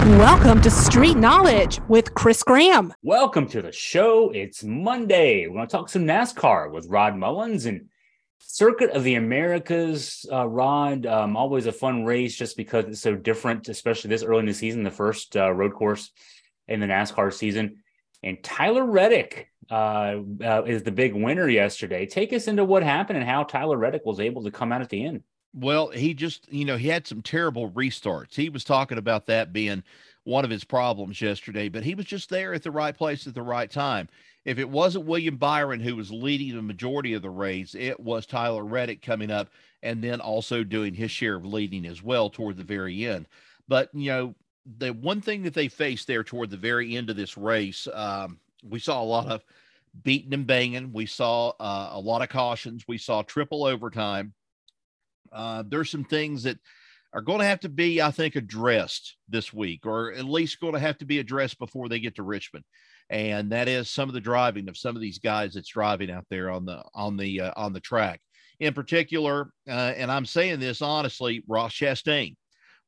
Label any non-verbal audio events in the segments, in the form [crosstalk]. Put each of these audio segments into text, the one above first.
Welcome to Street Knowledge with Chris Graham. Welcome to the show. It's Monday. We're going to talk some NASCAR with Rod Mullins and Circuit of the Americas. Uh, Rod, um, always a fun race just because it's so different, especially this early in the season, the first uh, road course in the NASCAR season. And Tyler Reddick uh, uh, is the big winner yesterday. Take us into what happened and how Tyler Reddick was able to come out at the end. Well, he just, you know, he had some terrible restarts. He was talking about that being one of his problems yesterday, but he was just there at the right place at the right time. If it wasn't William Byron who was leading the majority of the race, it was Tyler Reddick coming up and then also doing his share of leading as well toward the very end. But, you know, the one thing that they faced there toward the very end of this race, um, we saw a lot of beating and banging. We saw uh, a lot of cautions. We saw triple overtime. Uh, there's some things that are going to have to be, I think, addressed this week, or at least going to have to be addressed before they get to Richmond. And that is some of the driving of some of these guys that's driving out there on the on the uh, on the track. In particular, uh, and I'm saying this honestly, Ross Chastain.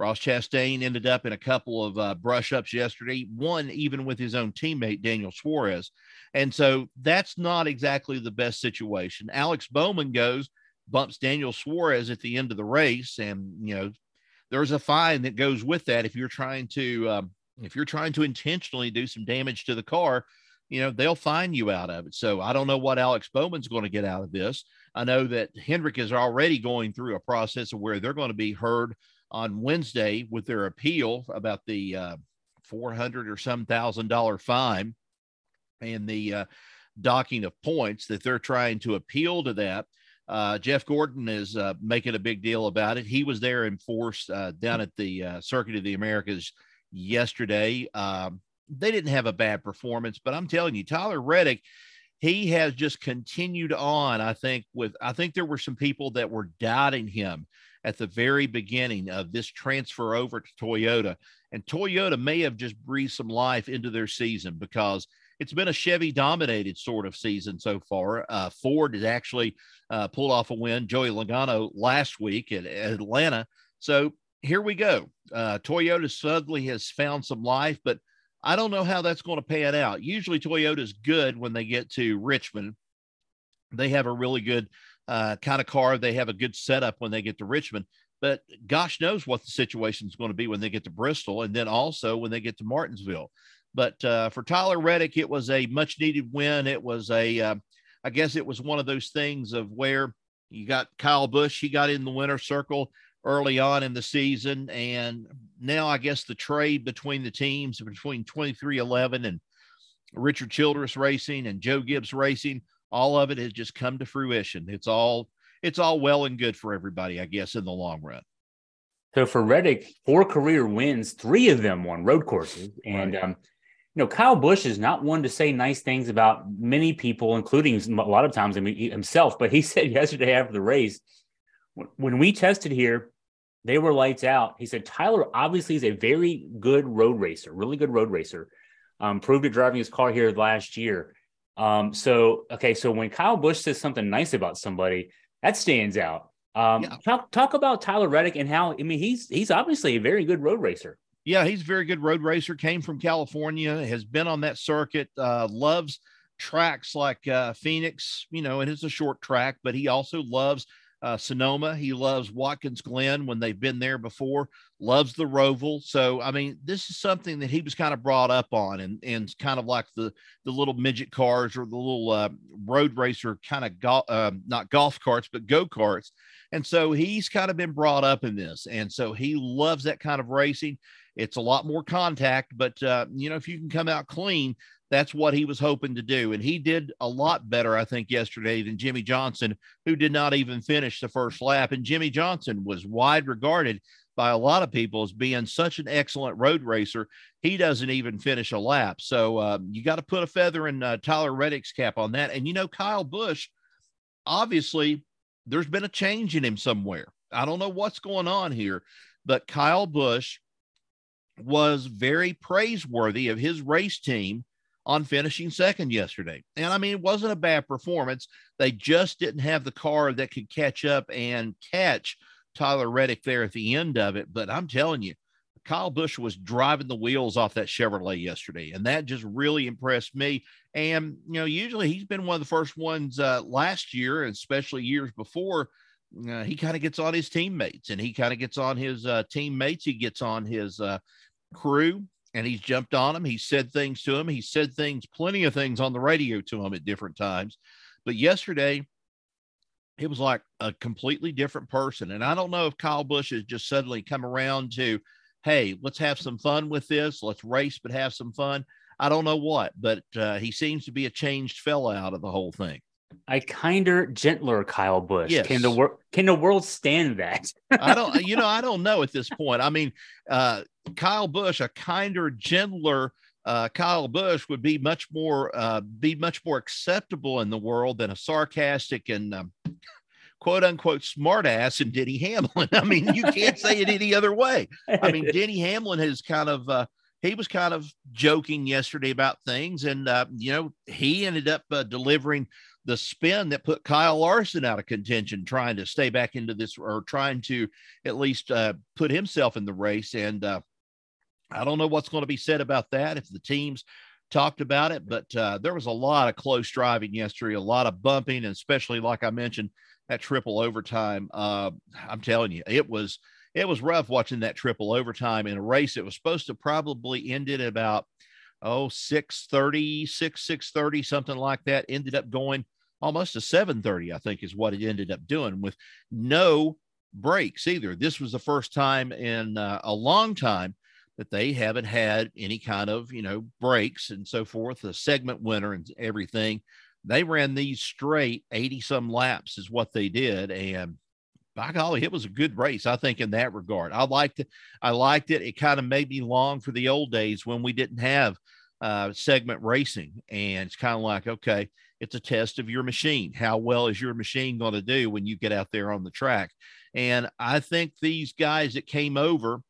Ross Chastain ended up in a couple of uh, brush ups yesterday, one even with his own teammate, Daniel Suarez. And so that's not exactly the best situation. Alex Bowman goes, bumps Daniel Suarez at the end of the race. And, you know, there's a fine that goes with that if you're trying to, um, if you're trying to intentionally do some damage to the car, you know, they'll fine you out of it. So I don't know what Alex Bowman's going to get out of this. I know that Hendrick is already going through a process of where they're going to be heard on Wednesday with their appeal about the uh, 400 or some thousand dollar fine and the uh, docking of points that they're trying to appeal to that. Uh, Jeff Gordon is uh, making a big deal about it. He was there in force uh, down at the uh, Circuit of the Americas yesterday. Um, they didn't have a bad performance, but I'm telling you, Tyler Reddick, he has just continued on. I think with I think there were some people that were doubting him at the very beginning of this transfer over to Toyota. And Toyota may have just breathed some life into their season because it's been a Chevy dominated sort of season so far. Uh, Ford has actually uh, pulled off a win, Joey Logano last week at, at Atlanta. So here we go. Uh, Toyota suddenly has found some life, but I don't know how that's going to pan out. Usually, Toyota's good when they get to Richmond. They have a really good uh, kind of car. They have a good setup when they get to Richmond, but gosh knows what the situation is going to be when they get to Bristol and then also when they get to Martinsville. But uh, for Tyler Reddick, it was a much needed win. It was a, uh, I guess it was one of those things of where you got Kyle Busch, he got in the winner circle early on in the season. And now I guess the trade between the teams between 23XI and Richard Childress Racing and Joe Gibbs Racing all of it has just come to fruition. It's all it's all well and good for everybody, I guess, in the long run. So for Reddick, four career wins, three of them won road courses, and right. um, you know Kyle Busch is not one to say nice things about many people, including a lot of times himself. But he [laughs] said yesterday after the race, when we tested here, they were lights out. He said Tyler obviously is a very good road racer, really good road racer. Um, proved it driving his car here last year. Um, so okay, so when Kyle Busch says something nice about somebody, that stands out. Um, yeah. talk talk about Tyler Reddick and how I mean he's he's obviously a very good road racer. Yeah, he's a very good road racer. Came from California, has been on that circuit. Uh, loves tracks like uh, Phoenix, you know, and it's a short track, but he also loves uh, Sonoma. He loves Watkins Glen when they've been there before, loves the Roval. So, I mean, this is something that he was kind of brought up on and, and kind of like the, the little midget cars or the little uh, road racer kind of golf, uh, not golf carts, but go karts. And so he's kind of been brought up in this. And so he loves that kind of racing. It's a lot more contact, but, uh, you know, if you can come out clean, that's what he was hoping to do. And he did a lot better, I think, yesterday than Jimmie Johnson, who did not even finish the first lap. And Jimmie Johnson was wide regarded by a lot of people as being such an excellent road racer. He doesn't even finish a lap. So um, you got to put a feather in uh, Tyler Reddick's cap on that. And, you know, Kyle Busch, obviously, there's been a change in him somewhere. I don't know what's going on here, but Kyle Busch was very praiseworthy of his race team on finishing second yesterday. And I mean, it wasn't a bad performance. They just didn't have the car that could catch up and catch Tyler Reddick there at the end of it. But I'm telling you, Kyle Busch was driving the wheels off that Chevrolet yesterday, and that just really impressed me. And you know, usually he's been one of the first ones uh, last year, especially years before. Uh, he kind of gets on his teammates, and he kind of gets on his uh, teammates. He gets on his uh, crew, and he's jumped on him. He said things to him. He said things, plenty of things on the radio to him at different times. But yesterday, it was like a completely different person. And I don't know if Kyle Busch has just suddenly come around to, hey, let's have some fun with this. Let's race, but have some fun. I don't know what, but uh, he seems to be a changed fella out of the whole thing. A kinder, gentler Kyle Busch. Yes. Can the world can the world stand that? I don't, [laughs] you know, I don't know at this point. I mean, uh, Kyle Busch, a kinder, gentler uh, Kyle Busch would be much more uh, be much more acceptable in the world than a sarcastic and um, quote unquote smartass and Denny Hamlin. [laughs] I mean, you can't say it any other way. I mean, [laughs] Denny Hamlin has kind of uh, he was kind of joking yesterday about things, and uh, you know he ended up uh, delivering the spin that put Kyle Larson out of contention, trying to stay back into this or trying to at least uh, put himself in the race. And uh, I don't know what's going to be said about that if the teams talked about it, but uh, there was a lot of close driving yesterday, a lot of bumping, and especially like I mentioned, that triple overtime. Uh, I'm telling you, it was it was rough watching that triple overtime in a race that was supposed to probably end at about oh 630 6 630 something like that ended up going almost to 730 i think is what it ended up doing with no breaks either. This was the first time in uh, a long time that they haven't had any kind of you know breaks and so forth a segment winner and everything. They ran these straight 80 some laps is what they did and by golly it was a good race i think in that regard i liked it i liked it it kind of made me long for the old days when we didn't have uh, segment racing and it's kind of like okay it's a test of your machine how well is your machine going to do when you get out there on the track and i think these guys that came over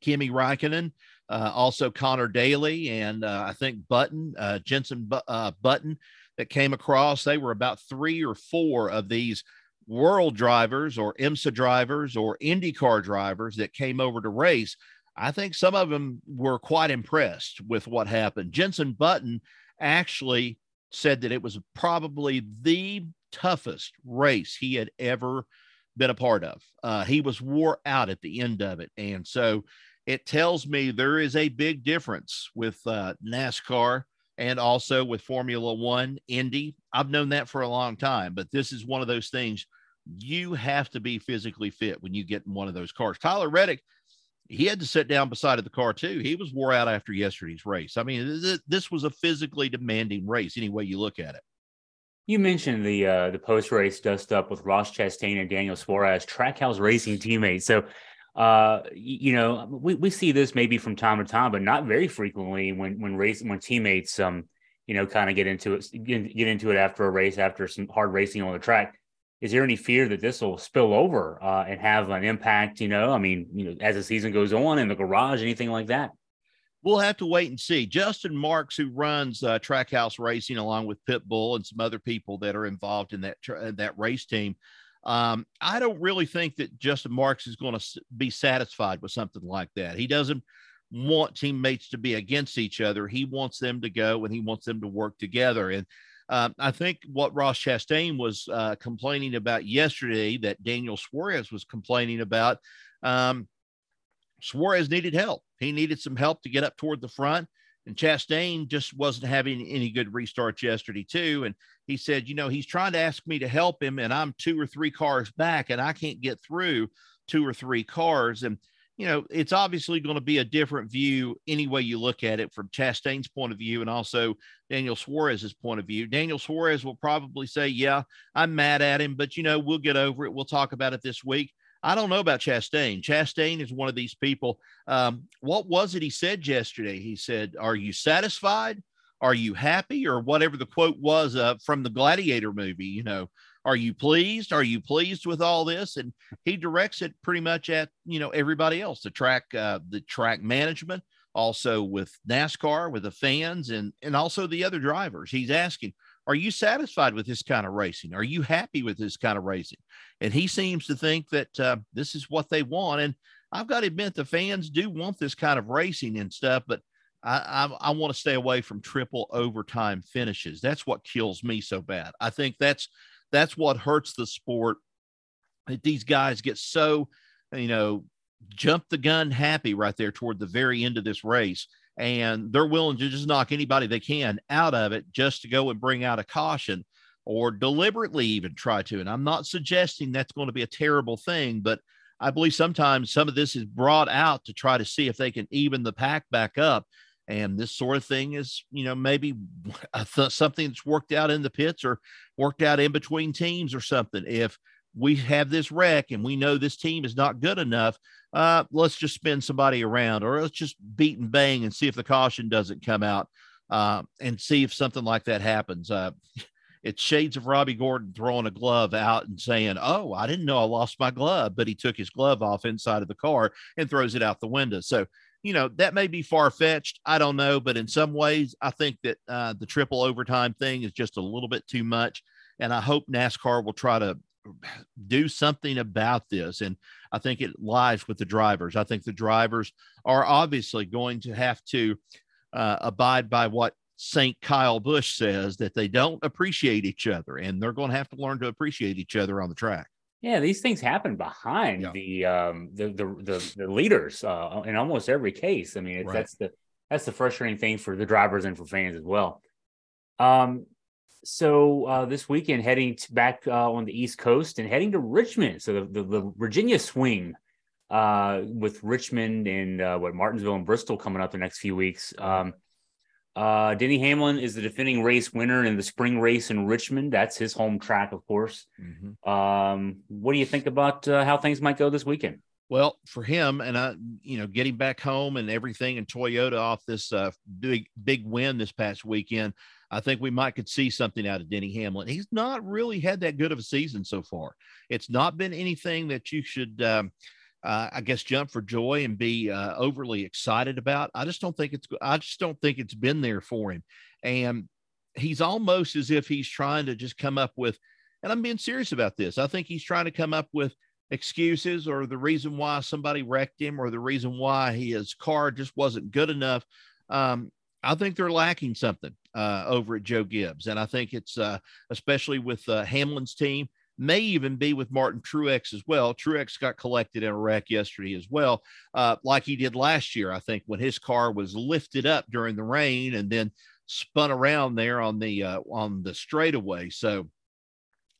Kimi Raikkonen, uh, also Conor Daly, and uh, I think Button, uh, Jenson uh, Button that came across. They were about three or four of these world drivers or IMSA drivers or IndyCar drivers that came over to race. I think some of them were quite impressed with what happened. Jenson Button actually said that it was probably the toughest race he had ever been a part of. Uh, he was wore out at the end of it. And so it tells me there is a big difference with uh, NASCAR and also with Formula One, Indy. I've known that for a long time, but this is one of those things you have to be physically fit when you get in one of those cars. Tyler Reddick, he had to sit down beside of the car too. He was wore out after yesterday's race. I mean, this was a physically demanding race, any way you look at it. You mentioned the uh, the post race dust up with Ross Chastain and Daniel Suarez, Trackhouse Racing teammates. So, uh, you know, we, we see this maybe from time to time, but not very frequently when when race when teammates um you know kind of get into it get, get into it after a race after some hard racing on the track. Is there any fear that this will spill over uh, and have an impact? You know, I mean, you know, as the season goes on in the garage, anything like that? we'll have to wait and see. Justin Marks, who runs uh, Trackhouse Racing, along with Pitbull and some other people that are involved in that that race team. Um, I don't really think that Justin Marks is going to be satisfied with something like that. He doesn't want teammates to be against each other. He wants them to go and he wants them to work together. And um, I think what Ross Chastain was uh, complaining about yesterday, that Daniel Suarez was complaining about, um, Suarez needed help. He needed some help to get up toward the front. And Chastain just wasn't having any good restarts yesterday, too. And he said, you know, he's trying to ask me to help him, and I'm two or three cars back, and I can't get through two or three cars. And, you know, it's obviously going to be a different view any way you look at it from Chastain's point of view and also Daniel Suarez's point of view. Daniel Suarez will probably say, Yeah, I'm mad at him, but, you know, we'll get over it. We'll talk about it this week. I don't know about Chastain. Chastain is one of these people. Um, what was it he said yesterday? He said, Are you satisfied? Are you happy? Or whatever the quote was uh, from the Gladiator movie, you know, are you pleased? Are you pleased with all this? And he directs it pretty much at, you know, everybody else, the track, uh, the track management, also with NASCAR, with the fans, and and also the other drivers. He's asking, are you satisfied with this kind of racing? Are you happy with this kind of racing? And he seems to think that uh, this is what they want. And I've got to admit the fans do want this kind of racing and stuff, but I, I, I want to stay away from triple overtime finishes. That's what kills me so bad. I think that's that's what hurts the sport. That these guys get so, you know, jump the gun happy right there toward the very end of this race, and they're willing to just knock anybody they can out of it just to go and bring out a caution or deliberately even try to. And I'm not suggesting that's going to be a terrible thing, but I believe sometimes some of this is brought out to try to see if they can even the pack back up and this sort of thing is, you know, maybe [laughs] something that's worked out in the pits or worked out in between teams or something. If we have this wreck and we know this team is not good enough, uh, let's just spin somebody around or let's just beat and bang and see if the caution doesn't come out uh, and see if something like that happens. Uh, [laughs] it's shades of Robby Gordon throwing a glove out and saying, Oh, I didn't know I lost my glove, but he took his glove off inside of the car and throws it out the window. So you know, that may be far fetched. I don't know. But in some ways, I think that uh, the triple overtime thing is just a little bit too much. And I hope NASCAR will try to do something about this. And I think it lies with the drivers. I think the drivers are obviously going to have to uh, abide by what St. Kyle Busch says that they don't appreciate each other and they're going to have to learn to appreciate each other on the track. Yeah, these things happen behind yeah. the, um, the, the the the leaders uh, in almost every case. I mean, right. that's the that's the frustrating thing for the drivers and for fans as well. Um, so uh, this weekend, heading to back uh, on the East Coast and heading to Richmond. So the the, the Virginia swing uh, with Richmond and uh, what Martinsville and Bristol coming up the next few weeks. Um, uh, Denny Hamlin is the defending race winner in the spring race in Richmond. That's his home track, of course. Mm-hmm. Um, what do you think about uh, how things might go this weekend? Well, for him and I, you know, getting back home and everything and Toyota off this uh, big big win this past weekend, I think we might could see something out of Denny Hamlin. He's not really had that good of a season so far. It's not been anything that you should um, uh, I guess jump for joy and be uh, overly excited about. I just don't think it's I just don't think it's been there for him, and he's almost as if he's trying to just come up with. And I'm being serious about this. I think he's trying to come up with excuses or the reason why somebody wrecked him or the reason why his car just wasn't good enough. Um, I think they're lacking something uh, over at Joe Gibbs, and I think it's uh, especially with uh, Hamlin's team may even be with Martin Truex as well. Truex got collected in a wreck yesterday as well, uh, like he did last year, I think, when his car was lifted up during the rain and then spun around there on the uh, on the straightaway. So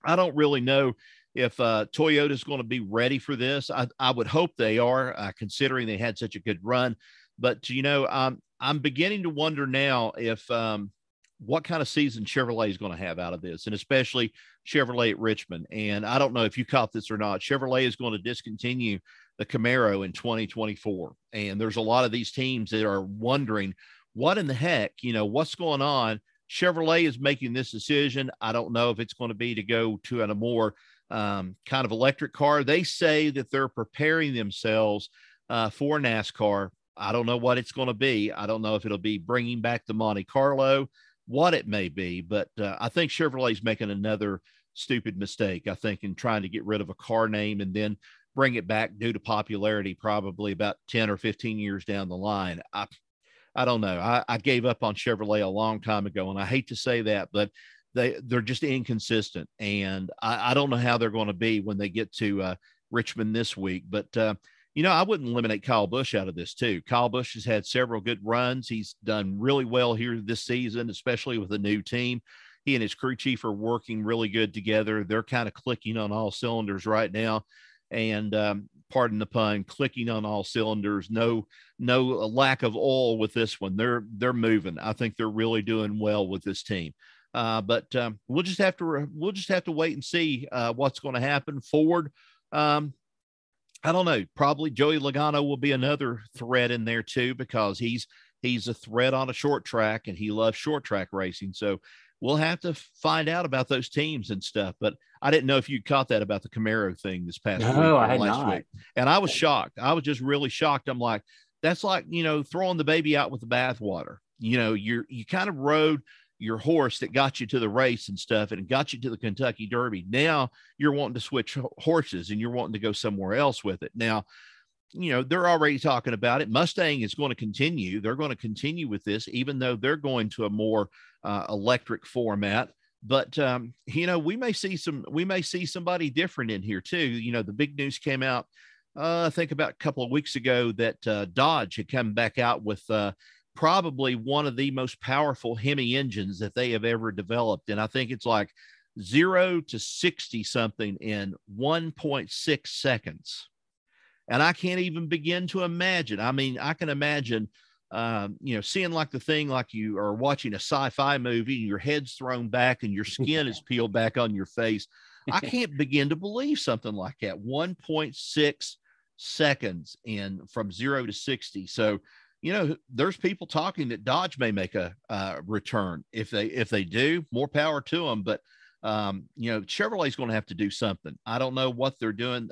I don't really know if uh, Toyota is going to be ready for this. I, I would hope they are, uh, considering they had such a good run. But you know, I'm I'm beginning to wonder now if um, what kind of season Chevrolet is going to have out of this, and especially Chevrolet at Richmond. And I don't know if you caught this or not. Chevrolet is going to discontinue the Camaro in 2024. And there's a lot of these teams that are wondering what in the heck, you know, what's going on. Chevrolet is making this decision. I don't know if it's going to be to go to a more um, kind of electric car. They say that they're preparing themselves uh, for NASCAR. I don't know what it's going to be. I don't know if it'll be bringing back the Monte Carlo what it may be. But uh, I think Chevrolet's making another stupid mistake, I think, in trying to get rid of a car name and then bring it back due to popularity probably about 10 or 15 years down the line. I, I don't know. I, I gave up on Chevrolet a long time ago, and I hate to say that, but they they're just inconsistent, and I, I don't know how they're going to be when they get to uh, Richmond this week. But uh, you know, I wouldn't eliminate Kyle Busch out of this too. Kyle Busch has had several good runs. He's done really well here this season, especially with a new team. He and his crew chief are working really good together. They're kind of clicking on all cylinders right now. And um, pardon the pun, clicking on all cylinders. No, no lack of oil with this one. They're they're moving. I think they're really doing well with this team. Uh, but um, we'll just have to we'll just have to wait and see uh, what's going to happen. Ford, um, I don't know. Probably Joey Logano will be another threat in there too because he's he's a threat on a short track and he loves short track racing. So we'll have to find out about those teams and stuff. But I didn't know if you caught that about the Camaro thing this past no, week. I had not. Week. And I was shocked. I was just really shocked. I'm like, that's like you know throwing the baby out with the bathwater. You know, you're you kind of rode your horse that got you to the race and stuff and got you to the Kentucky Derby. Now you're wanting to switch horses and you're wanting to go somewhere else with it. Now, you know, they're already talking about it. Mustang is going to continue. They're going to continue with this, even though they're going to a more uh, electric format. But um, you know, we may see some. We may see somebody different in here too. You know, the big news came out. Uh, I think about a couple of weeks ago that uh, Dodge had come back out with uh, probably one of the most powerful Hemi engines that they have ever developed, and I think it's like zero to sixty something in one point six seconds and I can't even begin to imagine. I mean, I can imagine, um, you know, seeing like the thing like you are watching a sci-fi movie and your head's thrown back and your [laughs] skin is peeled back on your face. I can't begin to believe something like that. 1.6 seconds in from zero to 60. So, you know, there's people talking that Dodge may make a uh, return. If they if they do, more power to them. But um, you know, Chevrolet's going to have to do something. I don't know what they're doing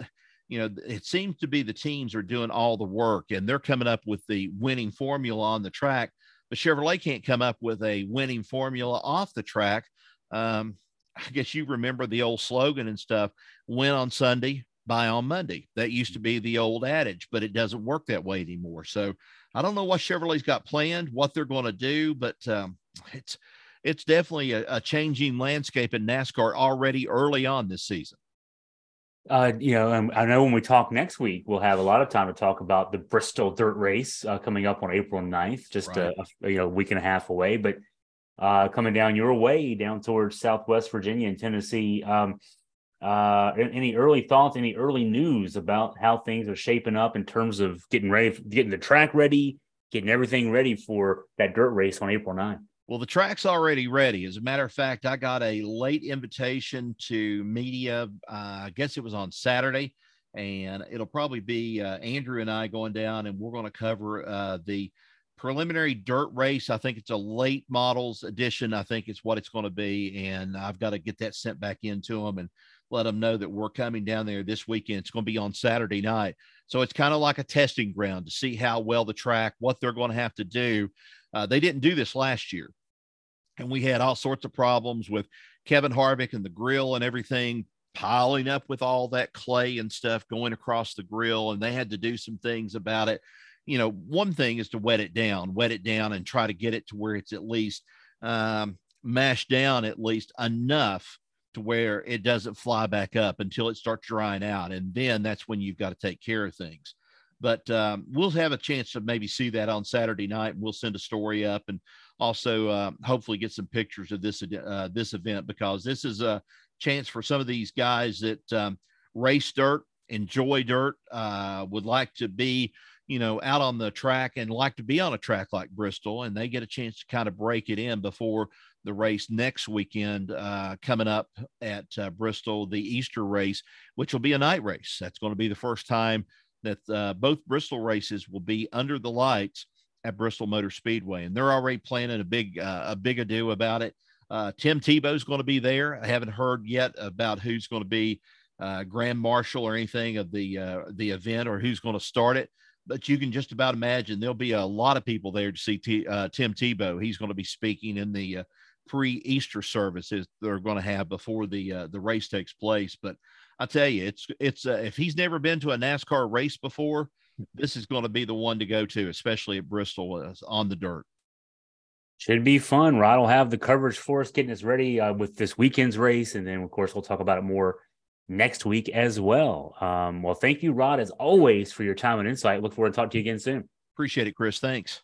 you know, it seems to be the teams are doing all the work and they're coming up with the winning formula on the track. But Chevrolet can't come up with a winning formula off the track. Um, I guess you remember the old slogan and stuff win on Sunday, buy on Monday. That used to be the old adage, but it doesn't work that way anymore. So I don't know what Chevrolet's got planned, what they're going to do, but um, it's it's definitely a, a changing landscape in NASCAR already early on this season. Uh, you know, um, I know when we talk next week, we'll have a lot of time to talk about the Bristol Dirt Race uh, coming up on April 9th, just right. a, a, you know week and a half away. But uh, coming down your way, down towards Southwest Virginia and Tennessee. Um, uh, any early thoughts? Any early news about how things are shaping up in terms of getting ready, getting the track ready, getting everything ready for that dirt race on April 9th? Well, the track's already ready. As a matter of fact, I got a late invitation to media. Uh, I guess it was on Saturday, and it'll probably be uh, Andrew and I going down, and we're going to cover uh, the preliminary dirt race. I think it's a late models edition. I think it's what it's going to be, and I've got to get that sent back into them and let them know that we're coming down there this weekend. It's going to be on Saturday night, so it's kind of like a testing ground to see how well the track, what they're going to have to do uh, they didn't do this last year. And we had all sorts of problems with Kevin Harvick and the grill and everything piling up with all that clay and stuff going across the grill. And they had to do some things about it. You know, one thing is to wet it down, wet it down and try to get it to where it's at least um, mashed down at least enough to where it doesn't fly back up until it starts drying out. And then that's when you've got to take care of things. But um, we'll have a chance to maybe see that on Saturday night. We'll send a story up and also uh, hopefully get some pictures of this uh, this event because this is a chance for some of these guys that um, race dirt, enjoy dirt, uh, would like to be you know out on the track and like to be on a track like Bristol, and they get a chance to kind of break it in before the race next weekend uh, coming up at uh, Bristol, the Easter race, which will be a night race. That's going to be the first time that uh, both Bristol races will be under the lights at Bristol Motor Speedway, and they're already planning a big uh, a big ado about it. Uh, Tim Tebow is going to be there. I haven't heard yet about who's going to be uh, Grand Marshal or anything of the uh, the event or who's going to start it. But you can just about imagine there'll be a lot of people there to see T, uh, Tim Tebow. He's going to be speaking in the pre-Easter services they're going to have before the the race takes place. But I tell you, it's it's uh, if he's never been to a NASCAR race before, this is going to be the one to go to, especially at Bristol uh, on the dirt. Should be fun. Rod will have the coverage for us, getting us ready uh, with this weekend's race, and then of course we'll talk about it more next week as well. Um, well, thank you, Rod, as always, for your time and insight. Look forward to talking to you again soon. Appreciate it, Chris. Thanks.